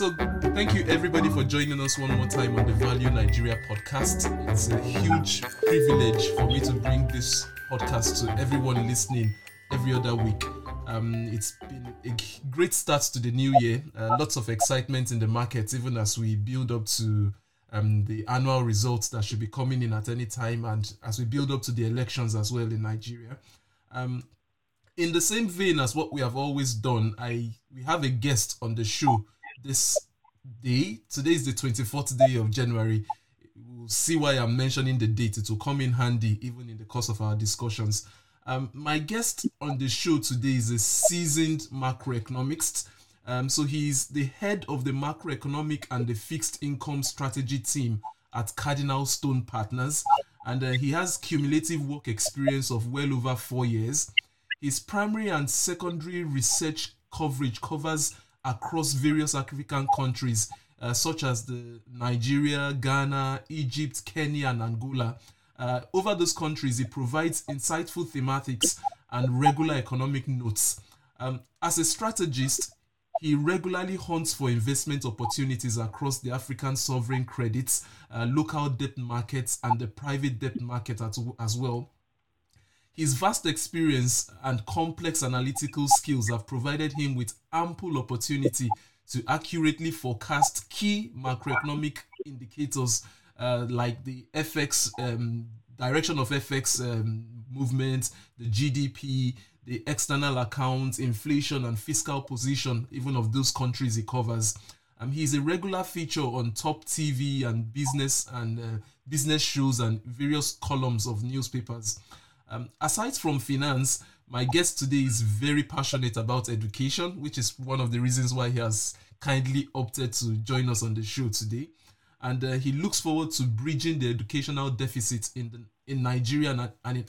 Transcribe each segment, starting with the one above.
So, thank you everybody for joining us one more time on the Value Nigeria podcast. It's a huge privilege for me to bring this podcast to everyone listening every other week. Um, it's been a great start to the new year. Uh, lots of excitement in the market, even as we build up to um, the annual results that should be coming in at any time, and as we build up to the elections as well in Nigeria. Um, in the same vein as what we have always done, I we have a guest on the show this day. Today is the 24th day of January. We'll see why I'm mentioning the date. It will come in handy even in the course of our discussions. Um, my guest on the show today is a seasoned macroeconomist. Um, so he's the head of the macroeconomic and the fixed income strategy team at Cardinal Stone Partners, and uh, he has cumulative work experience of well over four years. His primary and secondary research coverage covers across various African countries, uh, such as the Nigeria, Ghana, Egypt, Kenya, and Angola. Uh, over those countries, he provides insightful thematics and regular economic notes. Um, as a strategist, he regularly hunts for investment opportunities across the African sovereign credits, uh, local debt markets, and the private debt market as well. His vast experience and complex analytical skills have provided him with ample opportunity to accurately forecast key macroeconomic indicators uh, like the FX um, direction of FX um, movement, the GDP, the external accounts, inflation, and fiscal position, even of those countries he covers. Um, he's a regular feature on top TV and business and uh, business shows and various columns of newspapers. Um, aside from finance, my guest today is very passionate about education, which is one of the reasons why he has kindly opted to join us on the show today. And uh, he looks forward to bridging the educational deficit in the, in Nigeria and, and, in,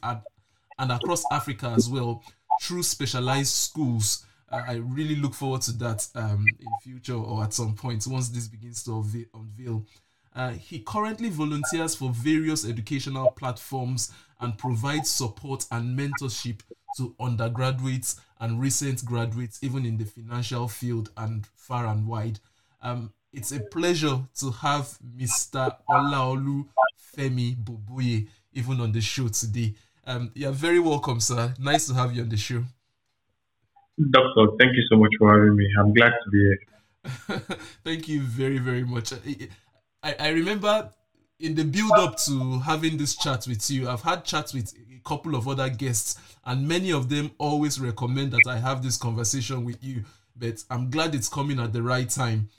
and across Africa as well through specialized schools. I really look forward to that um, in future or at some point once this begins to unveil. Uh, he currently volunteers for various educational platforms and provides support and mentorship to undergraduates and recent graduates, even in the financial field and far and wide. Um, it's a pleasure to have Mr. Olaolu Femi Boboye even on the show today. Um, you're very welcome, sir. Nice to have you on the show. Doctor, thank you so much for having me. I'm glad to be here. thank you very, very much. I, I remember in the build up to having this chat with you, I've had chats with a couple of other guests, and many of them always recommend that I have this conversation with you. But I'm glad it's coming at the right time.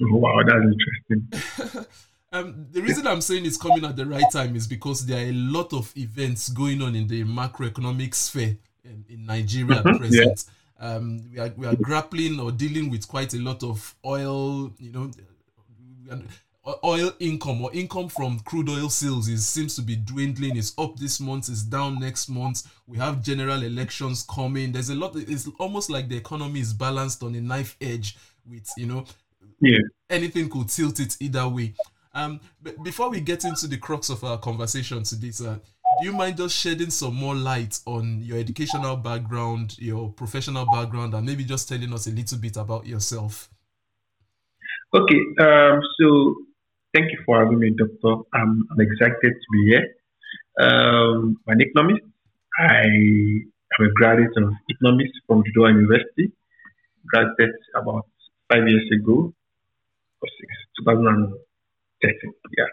Wow, that's interesting. um, the reason I'm saying it's coming at the right time is because there are a lot of events going on in the macroeconomic sphere in, in Nigeria at mm-hmm. present. Yeah. Um, we are we are grappling or dealing with quite a lot of oil, you know, oil income or income from crude oil sales is seems to be dwindling. It's up this month, it's down next month. We have general elections coming. There's a lot. It's almost like the economy is balanced on a knife edge. With you know, yeah, anything could tilt it either way. Um, but before we get into the crux of our conversation today, sir, do you mind just shedding some more light on your educational background, your professional background, and maybe just telling us a little bit about yourself? Okay, um, so Thank you for having me, Doctor. I'm, I'm excited to be here. Um, I'm an economist. I am a graduate of economics from Judoa University. Graduated about five years ago, or six, 2013. Yeah.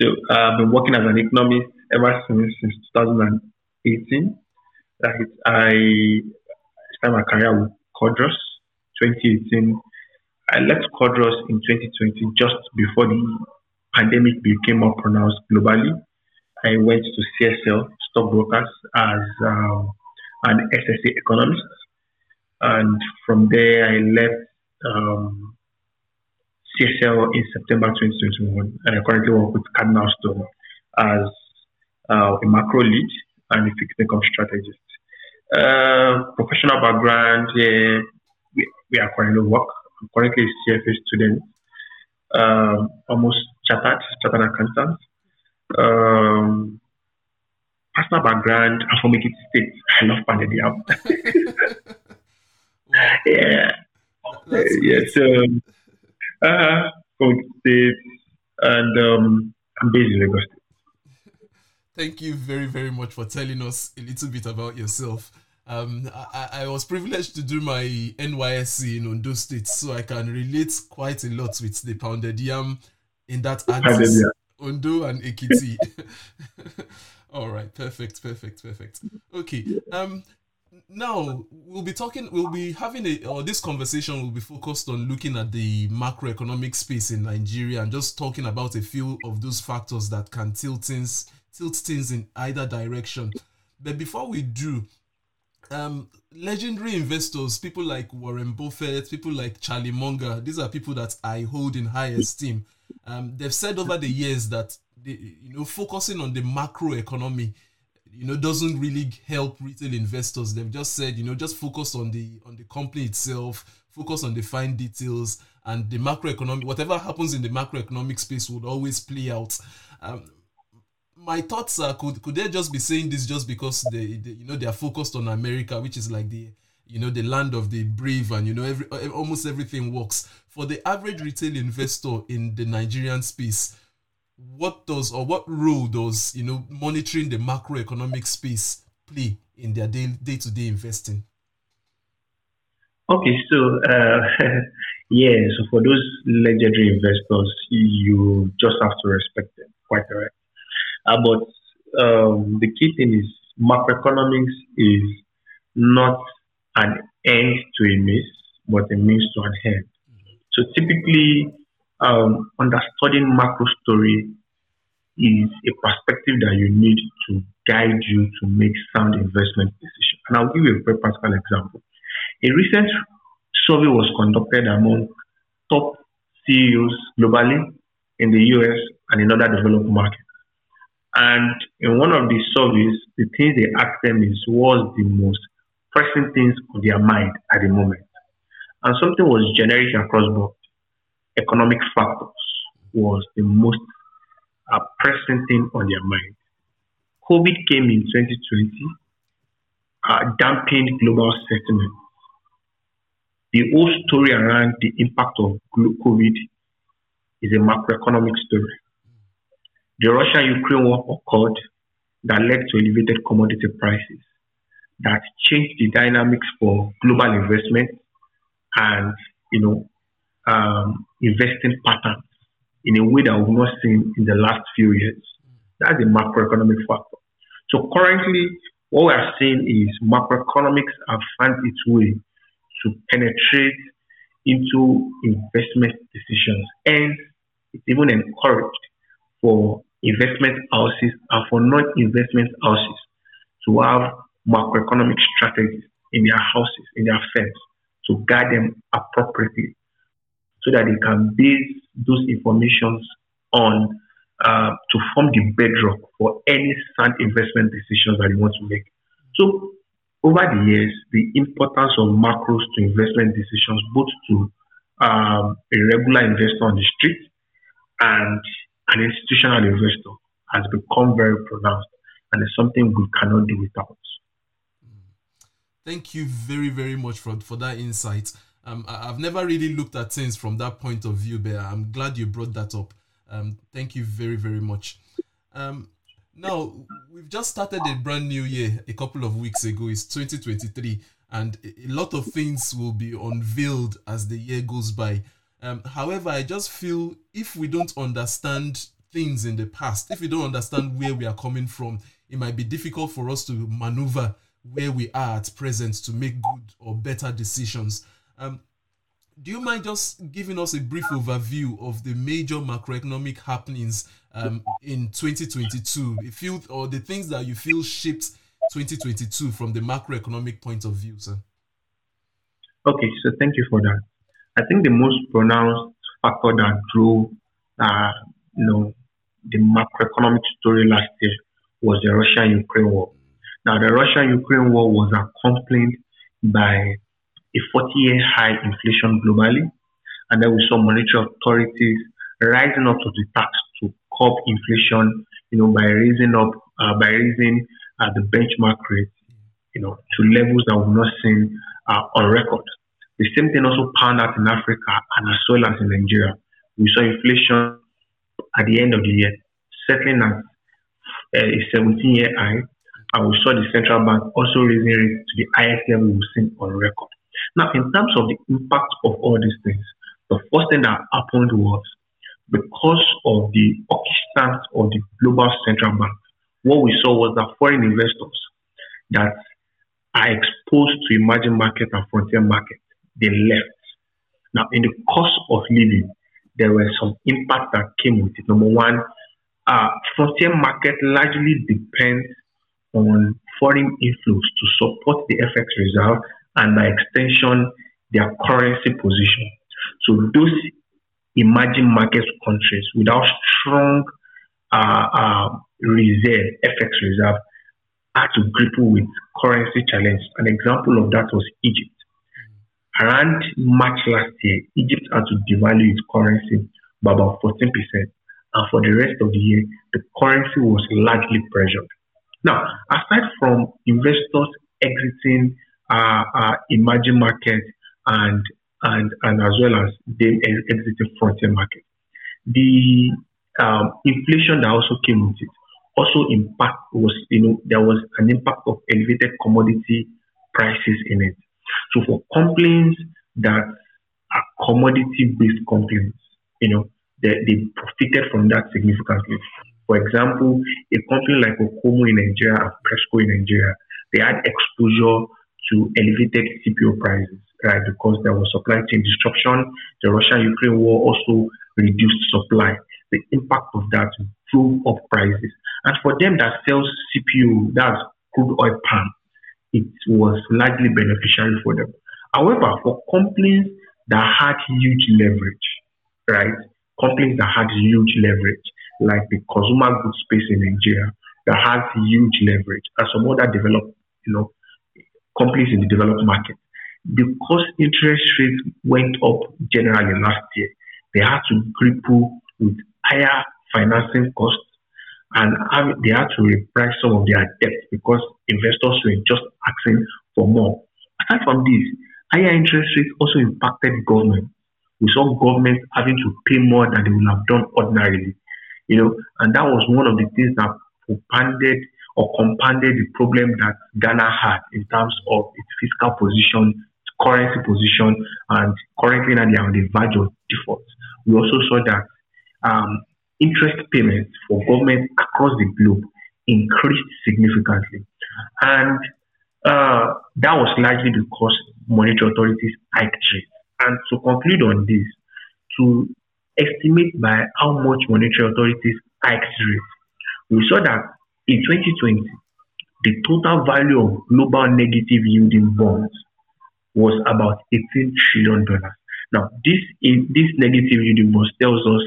So uh, I've been working as an economist ever since since 2018. That is, I started my career with Cordros 2018 I left Cordros in 2020 just before the pandemic became more pronounced globally. I went to CSL Stockbrokers as um, an SSA economist. And from there, I left um, CSL in September 2021. And I currently work with Cardinal Stone as uh, a macro lead and a fixed income strategist. Uh, professional background, yeah, we, we are currently work I'm currently a CFA student, um, almost chartered, chartered accountant. Um, personal background, I'm from Ekiti State. I love pounded yam. yeah. That's yeah, so Uh, State, and um, I'm based in Lagos State. Thank you very, very much for telling us a little bit about yourself. Um, I, I was privileged to do my NYSC in Ondo State, so I can relate quite a lot with the pounded yam in that axis, Ondo and Ekiti. All right, perfect, perfect, perfect. Okay, um, now we'll be talking, we'll be having a, or this conversation will be focused on looking at the macroeconomic space in Nigeria and just talking about a few of those factors that can tilt things, tilt things in either direction. But before we do, um, legendary investors, people like Warren Buffett, people like Charlie Munger, these are people that I hold in high esteem. Um, they've said over the years that they, you know focusing on the macro economy, you know, doesn't really help retail investors. They've just said you know just focus on the on the company itself, focus on the fine details, and the macroeconomic whatever happens in the macroeconomic space would always play out. Um, my thoughts are could could they just be saying this just because they, they you know they are focused on America, which is like the you know the land of the brave and you know every almost everything works for the average retail investor in the Nigerian space. What does or what role does you know monitoring the macroeconomic space play in their day day to day investing? Okay, so uh, yeah, so for those legendary investors, you just have to respect them. Quite correct. Uh, but um, the key thing is macroeconomics is not an end to a means, but a means to an end. So typically, um, understanding macro story is a perspective that you need to guide you to make sound investment decisions. And I'll give you a very practical example. A recent survey was conducted among top CEOs globally in the US and in other developed markets. And in one of the surveys, the things they asked them is what's the most pressing things on their mind at the moment. And something was generic across board. Economic factors was the most uh, pressing thing on their mind. COVID came in 2020, uh, dampened global sentiment. The whole story around the impact of COVID is a macroeconomic story. The Russia-Ukraine war occurred that led to elevated commodity prices that changed the dynamics for global investment and you know um, investing patterns in a way that we've not seen in the last few years. That's a macroeconomic factor. So currently, what we are seeing is macroeconomics have found its way to penetrate into investment decisions, and it's even encouraged for investment houses and for non-investment houses to have macroeconomic strategies in their houses, in their firms, to guide them appropriately so that they can base those informations on uh, to form the bedrock for any sound investment decisions that they want to make. So over the years, the importance of macros to investment decisions, both to um, a regular investor on the street and an institutional investor has become very pronounced and it's something we cannot do without. Thank you very, very much for, for that insight. Um, I, have never really looked at things from that point of view, but I'm glad you brought that up. Um, thank you very, very much. Um, now, we've just started a brand new year a couple of weeks ago. It's 2023, and a lot of things will be unveiled as the year goes by. Um, however, I just feel if we don't understand things in the past, if we don't understand where we are coming from, it might be difficult for us to maneuver where we are at present to make good or better decisions. Um, do you mind just giving us a brief overview of the major macroeconomic happenings um, in 2022? If you or the things that you feel shaped 2022 from the macroeconomic point of view, sir. Okay, so thank you for that. I think the most pronounced factor that drove, uh, you know, the macroeconomic story last year was the Russia-Ukraine war. Now, the Russia-Ukraine war was accompanied by a 40-year high inflation globally, and then we saw monetary authorities rising up to the task to curb inflation, you know, by raising up, uh, by raising uh, the benchmark rate, you know, to levels that we've not seen uh, on record. The same thing also panned out in Africa and as well as in Nigeria. We saw inflation at the end of the year settling at uh, a 17 year high. And we saw the central bank also raising rates to the highest level we've seen on record. Now, in terms of the impact of all these things, the first thing that happened was because of the stance of the global central bank, what we saw was that foreign investors that are exposed to emerging markets and frontier market, they left. Now, in the cost of living, there were some impact that came with it. Number one, uh, frontier market largely depends on foreign inflows to support the FX reserve and by extension their currency position. So those emerging market countries without strong uh, uh, reserve, FX reserve, had to grapple with currency challenge. An example of that was Egypt. Around March last year, Egypt had to devalue its currency by about 14%. And for the rest of the year, the currency was largely pressured. Now, aside from investors exiting uh, uh, emerging markets and, and, and as well as them exiting frontier markets, the um, inflation that also came with it also impact was you know there was an impact of elevated commodity prices in it. So for complaints that are commodity based complaints, you know, they, they profited from that significantly. For example, a company like Okomu in Nigeria and Presco in Nigeria, they had exposure to elevated CPO prices, right? Because there was supply chain disruption. The Russia-Ukraine war also reduced supply. The impact of that drove up prices. And for them that sells CPO, that's crude oil palm, it was largely beneficial for them. However, for companies that had huge leverage, right? Companies that had huge leverage, like the consumer goods space in Nigeria, that has huge leverage, and some other developed, you know, companies in the developed market. Because interest rates went up generally last year, they had to grapple with higher financing costs and they had to reprice some of their debt because investors were just asking for more. Aside from this, higher interest rates also impacted government. We saw government having to pay more than they would have done ordinarily, you know, and that was one of the things that compounded or compounded the problem that Ghana had in terms of its fiscal position, its currency position, and currently now they are on the verge of default. We also saw that um, interest payments for government across the globe increased significantly. And uh, that was largely because monetary authorities hiked rates. And to conclude on this, to estimate by how much monetary authorities hiked rates, we saw that in 2020, the total value of global negative yielding bonds was about 18 trillion dollars. Now, this this negative yielding bonds tells us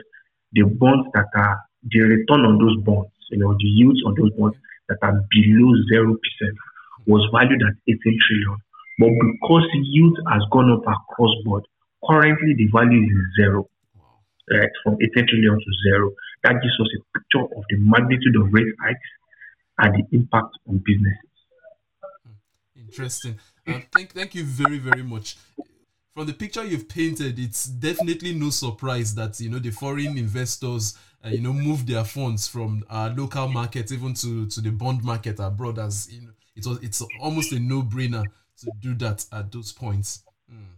the bonds that are the return on those bonds, you know, the yields on those bonds that are below zero percent was valued at 18 trillion. But because yield has gone up across board, currently the value is zero, right? From 18 trillion to zero. That gives us a picture of the magnitude of rate hikes and the impact on businesses. Interesting. Uh, thank, thank you very, very much from the picture you've painted, it's definitely no surprise that you know the foreign investors, uh, you know, move their funds from our local market even to to the bond market abroad. As you know, it was it's almost a no-brainer to do that at those points. Mm.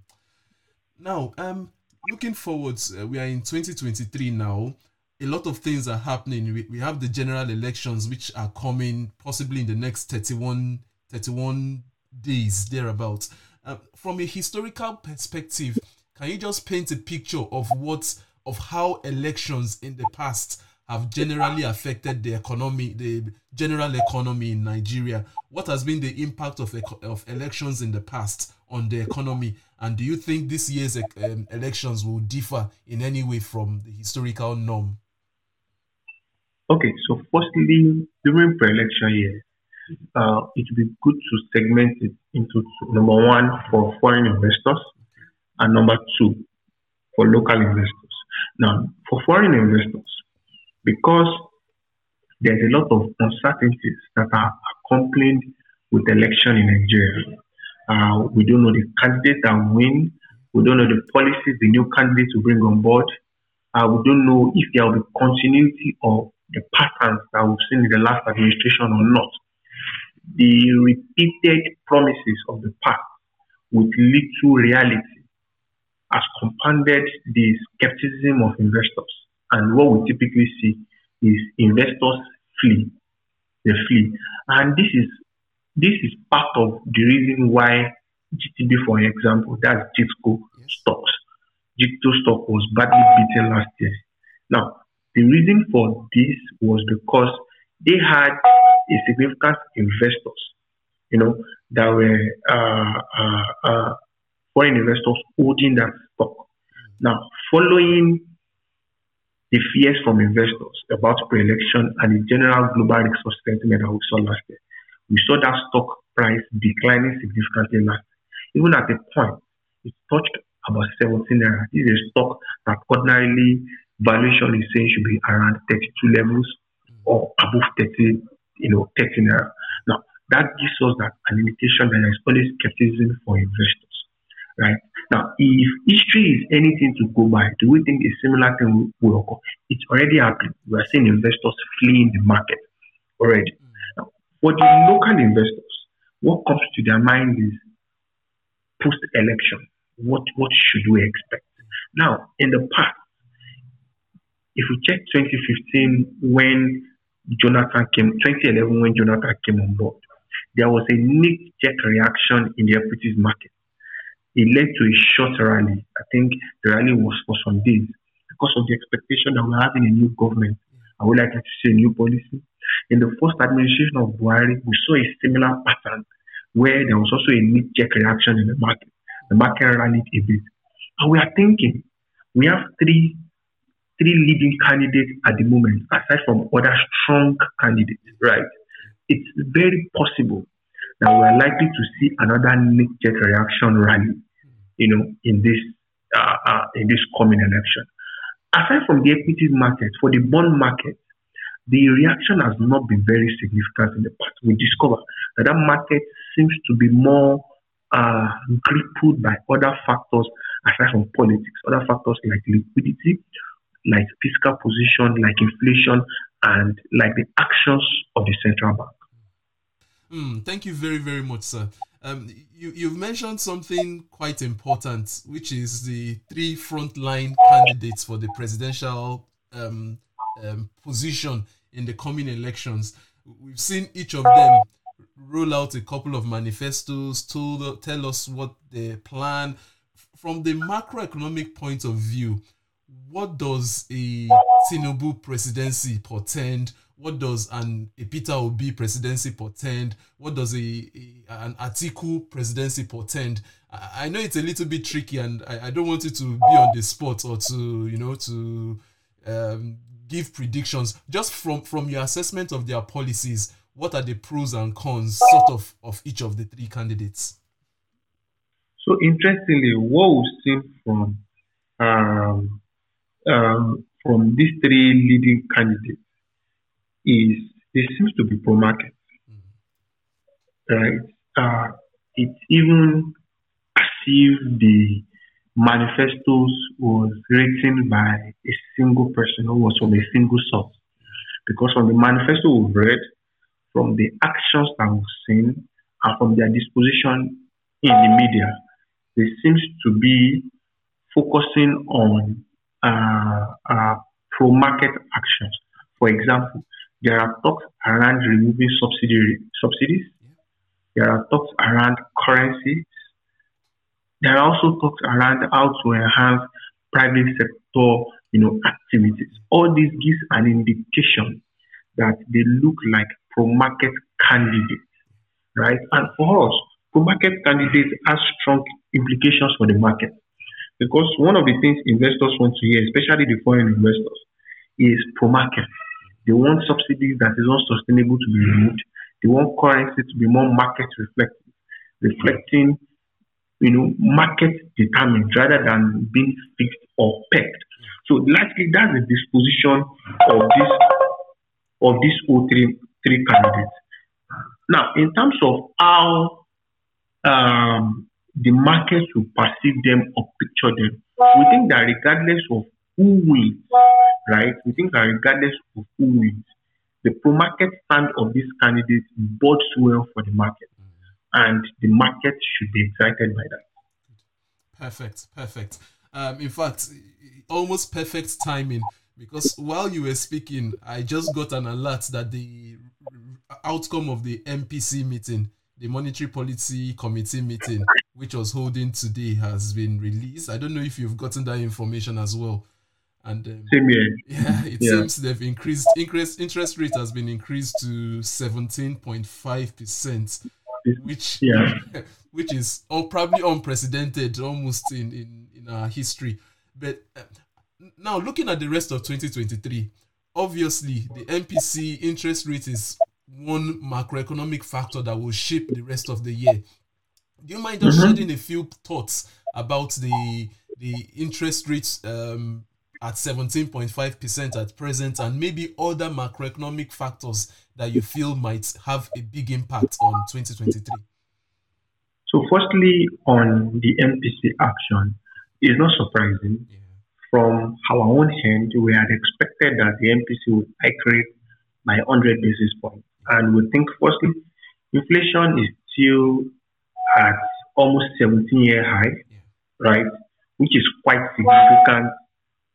Now, um, looking forward, uh, we are in 2023 now. A lot of things are happening. We, we have the general elections which are coming possibly in the next 31 31 days thereabouts. Uh, from a historical perspective, can you just paint a picture of what of how elections in the past have generally affected the economy, the general economy in Nigeria? What has been the impact of of elections in the past on the economy? And do you think this year's um, elections will differ in any way from the historical norm? Okay, so firstly, during pre-election year, uh, it would be good to segment it into number one for foreign investors and number two for local investors. Now, for foreign investors, because there's a lot of uncertainties that are accompanied with election in Nigeria. Uh, we don't know the candidate that win, We don't know the policies the new candidates will bring on board. Uh, we don't know if there will be continuity of the patterns that we've seen in the last administration or not. The repeated promises of the past with little reality has compounded the skepticism of investors. And what we typically see is investors flee. They flee. And this is this is part of the reason why GTB, for example, that's GTCO stocks. GTCO stock was badly beaten last year. Now, the reason for this was because they had significant investors, you know, that were uh, uh, uh, foreign investors holding that stock. Now, following the fears from investors about pre-election and the general global risk sentiment that we saw last year, we saw that stock price declining significantly last year. Even at the point, it touched about 17 naira. This is a stock that ordinarily valuation is saying should be around 32 levels or above 30, you know, 30 naira. Now, that gives us that an indication that there is always skepticism for investors, right? Now, if history is anything to go by, do we think a similar thing will occur? It's already happening. We are seeing investors fleeing the market already. Now, for the local investors, what comes to their mind is post-election. What what should we expect? Now, in the past, if we check 2015 when Jonathan came, 2011 when Jonathan came on board, there was a knee-jerk reaction in the equities market it led to a short rally. I think the rally was for some days because of the expectation that we're having a new government. I would like to see a new policy. In the first administration of Buhari, we saw a similar pattern where there was also a knee-jerk reaction in the market. The market rallied a bit. And we are thinking, we have three three leading candidates at the moment, aside from other strong candidates, right? It's very possible that we're likely to see another knee-jerk reaction rally, you know, in this uh, uh, in this coming election. Aside from the equities market, for the bond market, the reaction has not been very significant in the past. We discover that that market seems to be more uh, crippled by other factors aside from politics, other factors like liquidity, like fiscal position, like inflation, and like the actions of the central bank. Mm, thank you very, very much, sir. Um, you, you've mentioned something quite important, which is the three frontline candidates for the presidential um, um, position in the coming elections. We've seen each of them roll out a couple of manifestos, to tell us what they plan. From the macroeconomic point of view, what does a Tinubu presidency portend? what does an a Peter Obi presidency portend? What does a, a an Atiku presidency portend? I, I, know it's a little bit tricky, and I, I don't want you to be on the spot or to you know to um, give predictions. Just from from your assessment of their policies, what are the pros and cons, sort of, of each of the three candidates? So interestingly, what we've seen from um, um, from these three leading candidates is it seems to be pro market. Mm-hmm. Right? Uh, it's even as if the manifestos was written by a single person who was from a single source. Because from the manifesto we've read, from the actions that we've seen, and from their disposition in the media, they seems to be focusing on uh, uh, pro market actions. For example, there are talks around removing subsidy, subsidies. There are talks around currencies. There are also talks around how to enhance private sector, you know, activities. All this gives an indication that they look like pro-market candidates, right? And for us, pro-market candidates have strong implications for the market because one of the things investors want to hear, especially the foreign investors, is pro-market. They want subsidies that is not sustainable to be removed. They want currency to be more market reflective, reflecting, you know, market determined rather than being fixed or pegged. So likely that's the disposition of this of these all three three candidates. Now, in terms of how um, the market will perceive them or picture them. We think that regardless of who wins, right? We think that regardless of who wins, the pro-market stand of this candidate bodes well for the market, and the market should be excited by that. Perfect, perfect. Um, in fact, almost perfect timing because while you were speaking, I just got an alert that the outcome of the MPC meeting, the Monetary Policy Committee meeting, which was holding today, has been released. I don't know if you've gotten that information as well. And um, yeah, it Yeah. seems they've increased increase interest rate has been increased to seventeen point five percent, which Yeah. which is oh, probably unprecedented almost in, in, in our history. But uh, now looking at the rest of 2023, obviously the MPC interest rate is one macroeconomic factor that will shape the rest of the year. Do you mind just shedding a few thoughts about the the interest rates um, at 17.5% at present and maybe other macroeconomic factors that you feel might have a big impact on 2023? So, firstly, on the MPC action, it's not surprising. Yeah. From our own hand, we had expected that the MPC would hike rate by 100 basis points. And we think, firstly, inflation is still at almost 17 year high, Yeah. right? Which is quite significant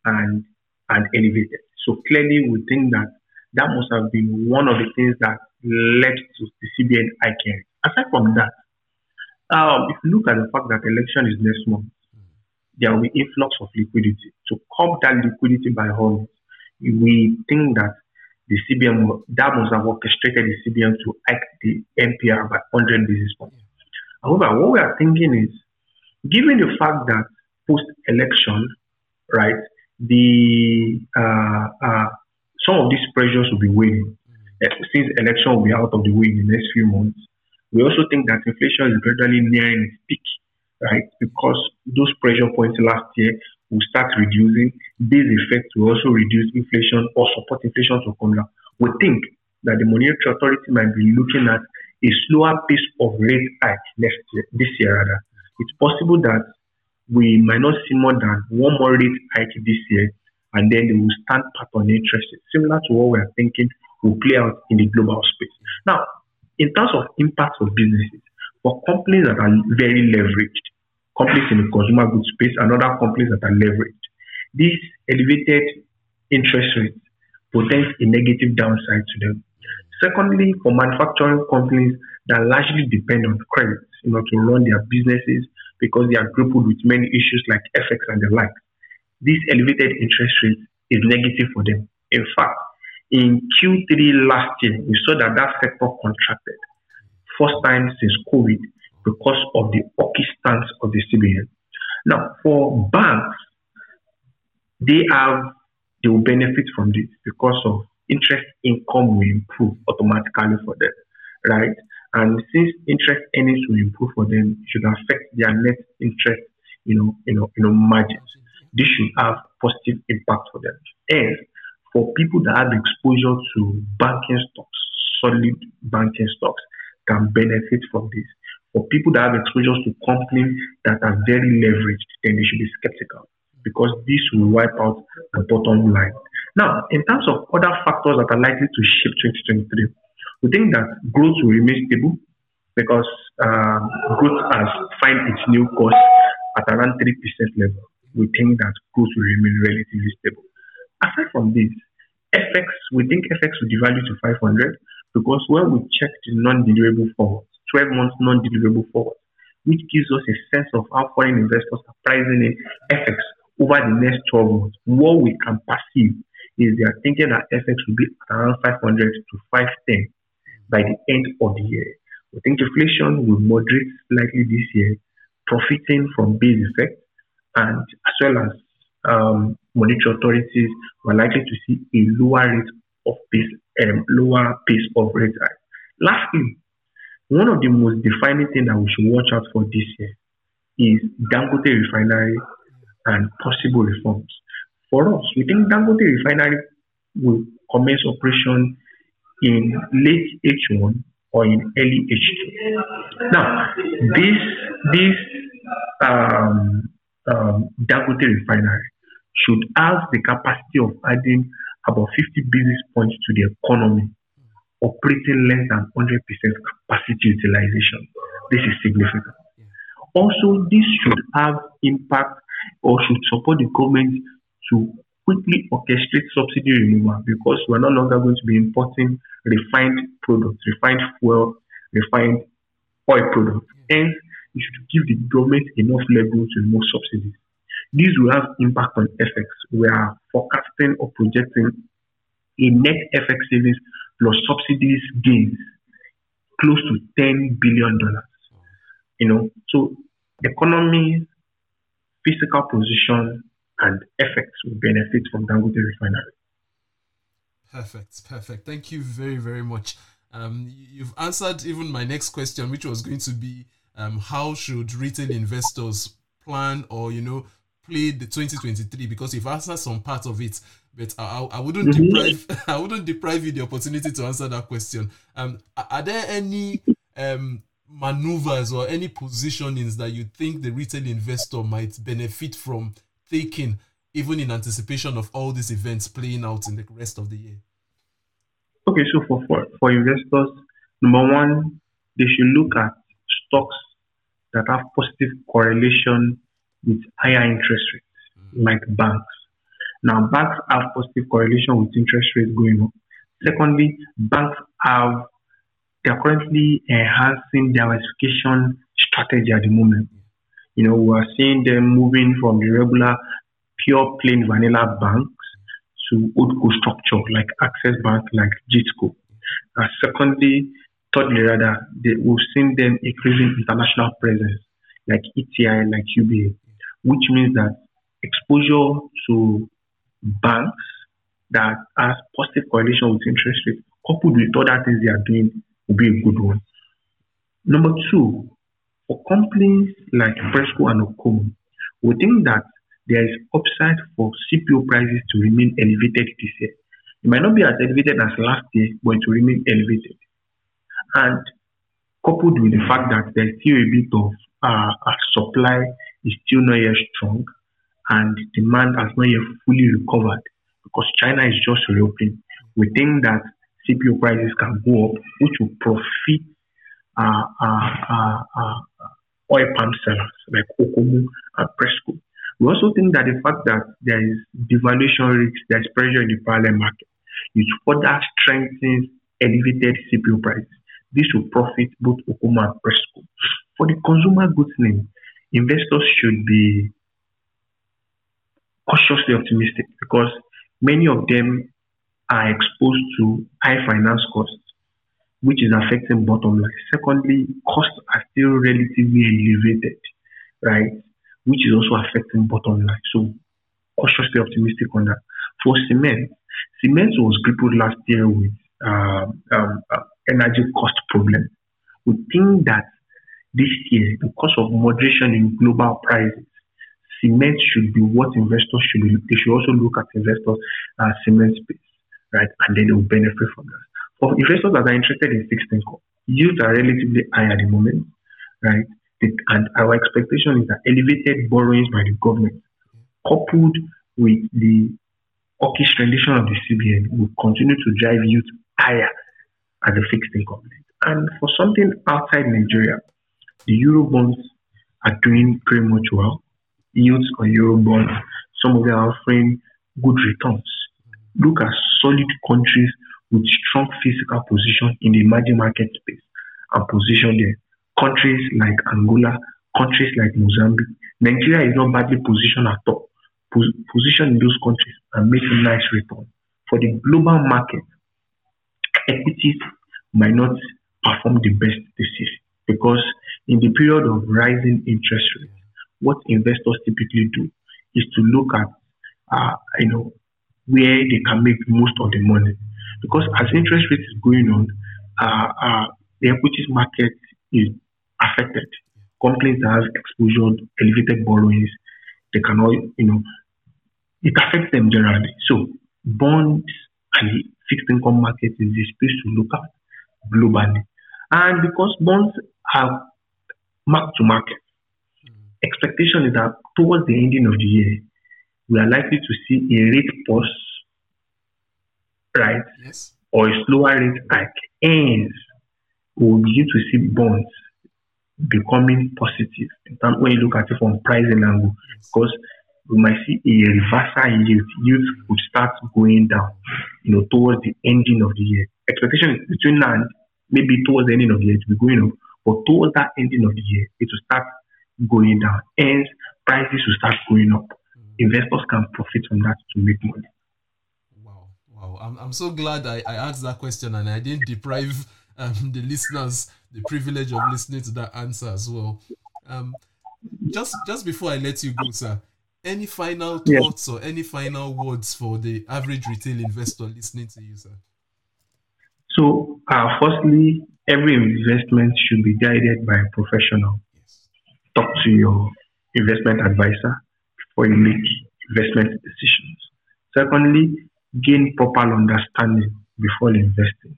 and, and elevated. So, clearly, we think that that must have been one of the things that led to the CBN hiking. Aside from that, um, if you look at the fact that election is next month, there will be influx of liquidity. To curb that liquidity by all means, we think that the CBN must have orchestrated the CBN to hike the MPR by 100 basis points. However, what we are thinking is, given the fact that post-election, right, the uh, uh, some of these pressures will be waning. Uh, Since election will be out of the way in the next few months, we also think that inflation is gradually nearing its peak, right? Because those pressure points last year will start reducing. These effects will also reduce inflation or support inflation to come down. We think that the monetary authority might be looking at a slower pace of rate hike next year, this year rather. It's possible that we might not see more than one more rate hike this year, and then they will stand pat on interest similar to what we are thinking will play out in the global space. Now, in terms of impact of businesses, for companies that are very leveraged, companies in the consumer goods space and other companies that are leveraged, these elevated interest rates present a negative downside to them. Secondly, for manufacturing companies that largely depend on credit you know, to run their businesses because they are grappled with many issues like FX and the like, this elevated interest rate is negative for them. In fact, in Q3 last year, we saw that that sector contracted first time since COVID because of the stance of the CBN. Now, for banks, they have they will benefit from this because of interest income will improve automatically for them, right? And since interest earnings will improve for them, it should affect their net interest, you know, you know, you know, margins. This should have positive impact for them. And for people that have exposure to banking stocks, solid banking stocks can benefit from this. For people that have exposures to companies that are very leveraged, then they should be skeptical because this will wipe out the bottom line. Now, in terms of other factors that are likely to shape 2023, we think that growth will remain stable because uh, growth has find its new course at around 3% level. We think that growth will remain relatively stable. Aside from this, FX, we think FX will devalue to 500 because when we check the non-deliverable forward, 12 months non-deliverable forward, which gives us a sense of how foreign investors are pricing in FX over the next 12 months, what we can perceive is they are thinking that FX will be around 500 to 510 by the end of the year. We think inflation will moderate slightly this year, profiting from base effect, and as well as um, monetary authorities were likely to see a lower rate of pace, um, lower pace of rate. Lastly, one of the most defining things that we should watch out for this year is Dangote refinery and possible reforms. For us, we think Dangote refinery will commence operation in late H1 or in early H2. Now, this this um, um, Dangote refinery should have the capacity of adding about 50 basis points to the economy, operating less than 100% capacity utilization. This is significant. Also, this should have impact or should support the government to quickly orchestrate subsidy removal because we're no longer going to be importing refined products, refined fuel, refined oil products. Hence, you should give the government enough level to remove subsidies. This will have impact on FX. We are forecasting or projecting a net FX savings plus subsidies gains close to $10 billion. You know, so economy, fiscal position, and FX will benefit from Dangote refinery. Perfect, perfect. Thank you very, very much. Um, you've answered even my next question, which was going to be um, how should retail investors plan or you know play the 2023 because you've answered some part of it but i, I wouldn't mm-hmm. deprive i wouldn't deprive you the opportunity to answer that question um are there any um maneuvers or any positionings that you think the retail investor might benefit from taking even in anticipation of all these events playing out in the rest of the year okay so for for, for investors number one they should look at stocks that have positive correlation with higher interest rates, like banks. Now, banks have positive correlation with interest rates going up. Secondly, banks have they are currently enhancing diversification strategy at the moment. You know, we are seeing them moving from the regular pure plain vanilla banks to old structure like Access Bank, like GTCO. Uh, secondly, thirdly, rather, they, we've seen them increasing international presence like ETI, like UBA which means that exposure to banks that has positive correlation with interest rates, coupled with other things they are doing, will be a good one. Number two, for companies like Presco and Okomu, we think that there is upside for CPO prices to remain elevated this year. It might not be as elevated as last year, but it will remain elevated. And coupled with the fact that there's still a bit of uh, a supply is still not yet strong and demand has not yet fully recovered because China is just reopening. We think that CPO prices can go up, which will profit uh, uh, uh, uh, oil palm sellers like Okomu and Presco. We also think that the fact that there is devaluation risk, there is pressure in the parallel market, it further strengthens elevated CPO prices. This will profit both Okomu and Presco. For the consumer goods name, investors should be cautiously optimistic because many of them are exposed to high finance costs, which is affecting bottom line. Secondly, costs are still relatively elevated, right? Which is also affecting bottom line. So cautiously optimistic on that. For cement, cement was crippled last year with uh, um, uh, energy cost problem. We think that this year, because of moderation in global prices, cement should be what investors should. They should also look at investors uh, cement space, right? And then they will benefit from that. For investors that are interested in fixed income, yields are relatively high at the moment, right? And our expectation is that elevated borrowings by the government, coupled with the hawkish rendition of the CBN, will continue to drive yields higher at the fixed income. And for something outside Nigeria, the euro bonds are doing pretty much well. Yields on euro bonds, some of them are offering good returns. Look at solid countries with strong fiscal position in the emerging market space and position there. Countries like Angola, countries like Mozambique. Nigeria is not badly positioned at all. Pos- position in those countries and making nice return. For the global market, equities might not perform the best this year because in the period of rising interest rates, what investors typically do is to look at, uh, you know, where they can make most of the money. Because as interest rates is going on, uh, uh, the equities market is affected. Companies that have exposure, elevated borrowings, they cannot, you know, it affects them generally. So bonds and fixed income market is the space to look at globally. And because bonds have mark to market. expectation is that towards the ending of the year, we are likely to see a rate pause, right? Yes. Or a slower rate hike. Hence, we will begin to see bonds becoming positive in terms when you look at it from pricing angle, Yes. because we might see a reversal in yield. Yield would start going down, you know, towards the ending of the year. Expectation is between now and maybe towards the ending of the year to be going up, but towards that ending of the year it will start going down. Hence, prices will start going up. Investors can profit from that to make money. Wow, wow. I'm, I'm so glad I, I asked that question and I didn't deprive um, the listeners the privilege of listening to that answer as well. Um, just just before I let you go, sir, any final Yes. thoughts or any final words for the average retail investor listening to you, sir? So, uh, firstly, every investment should be guided by a professional. Talk to your investment advisor before you make investment decisions. Secondly, gain proper understanding before investing.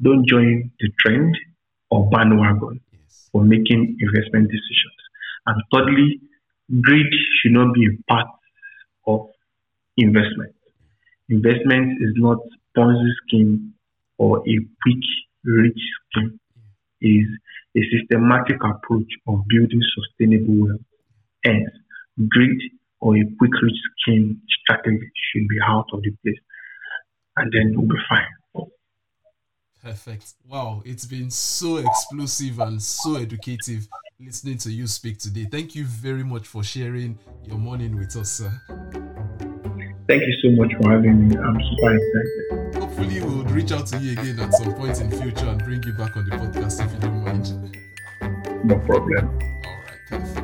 Don't join the trend or bandwagon for making investment decisions. And thirdly, greed should not be a part of investment. Investment is not Ponzi scheme or a quick rich scheme. is a systematic approach of building sustainable wealth. Hence, greed or a quick rich scheme strategy should be out of the place. And then we'll be fine. Perfect. Wow, it's been so explosive and so educative listening to you speak today. Thank you very much for sharing your morning with us, sir. Thank you so much for having me. I'm super excited hopefully we'll reach out to you again at some point in future and bring you back on the podcast if you don't mind. No problem. All right. Perfect.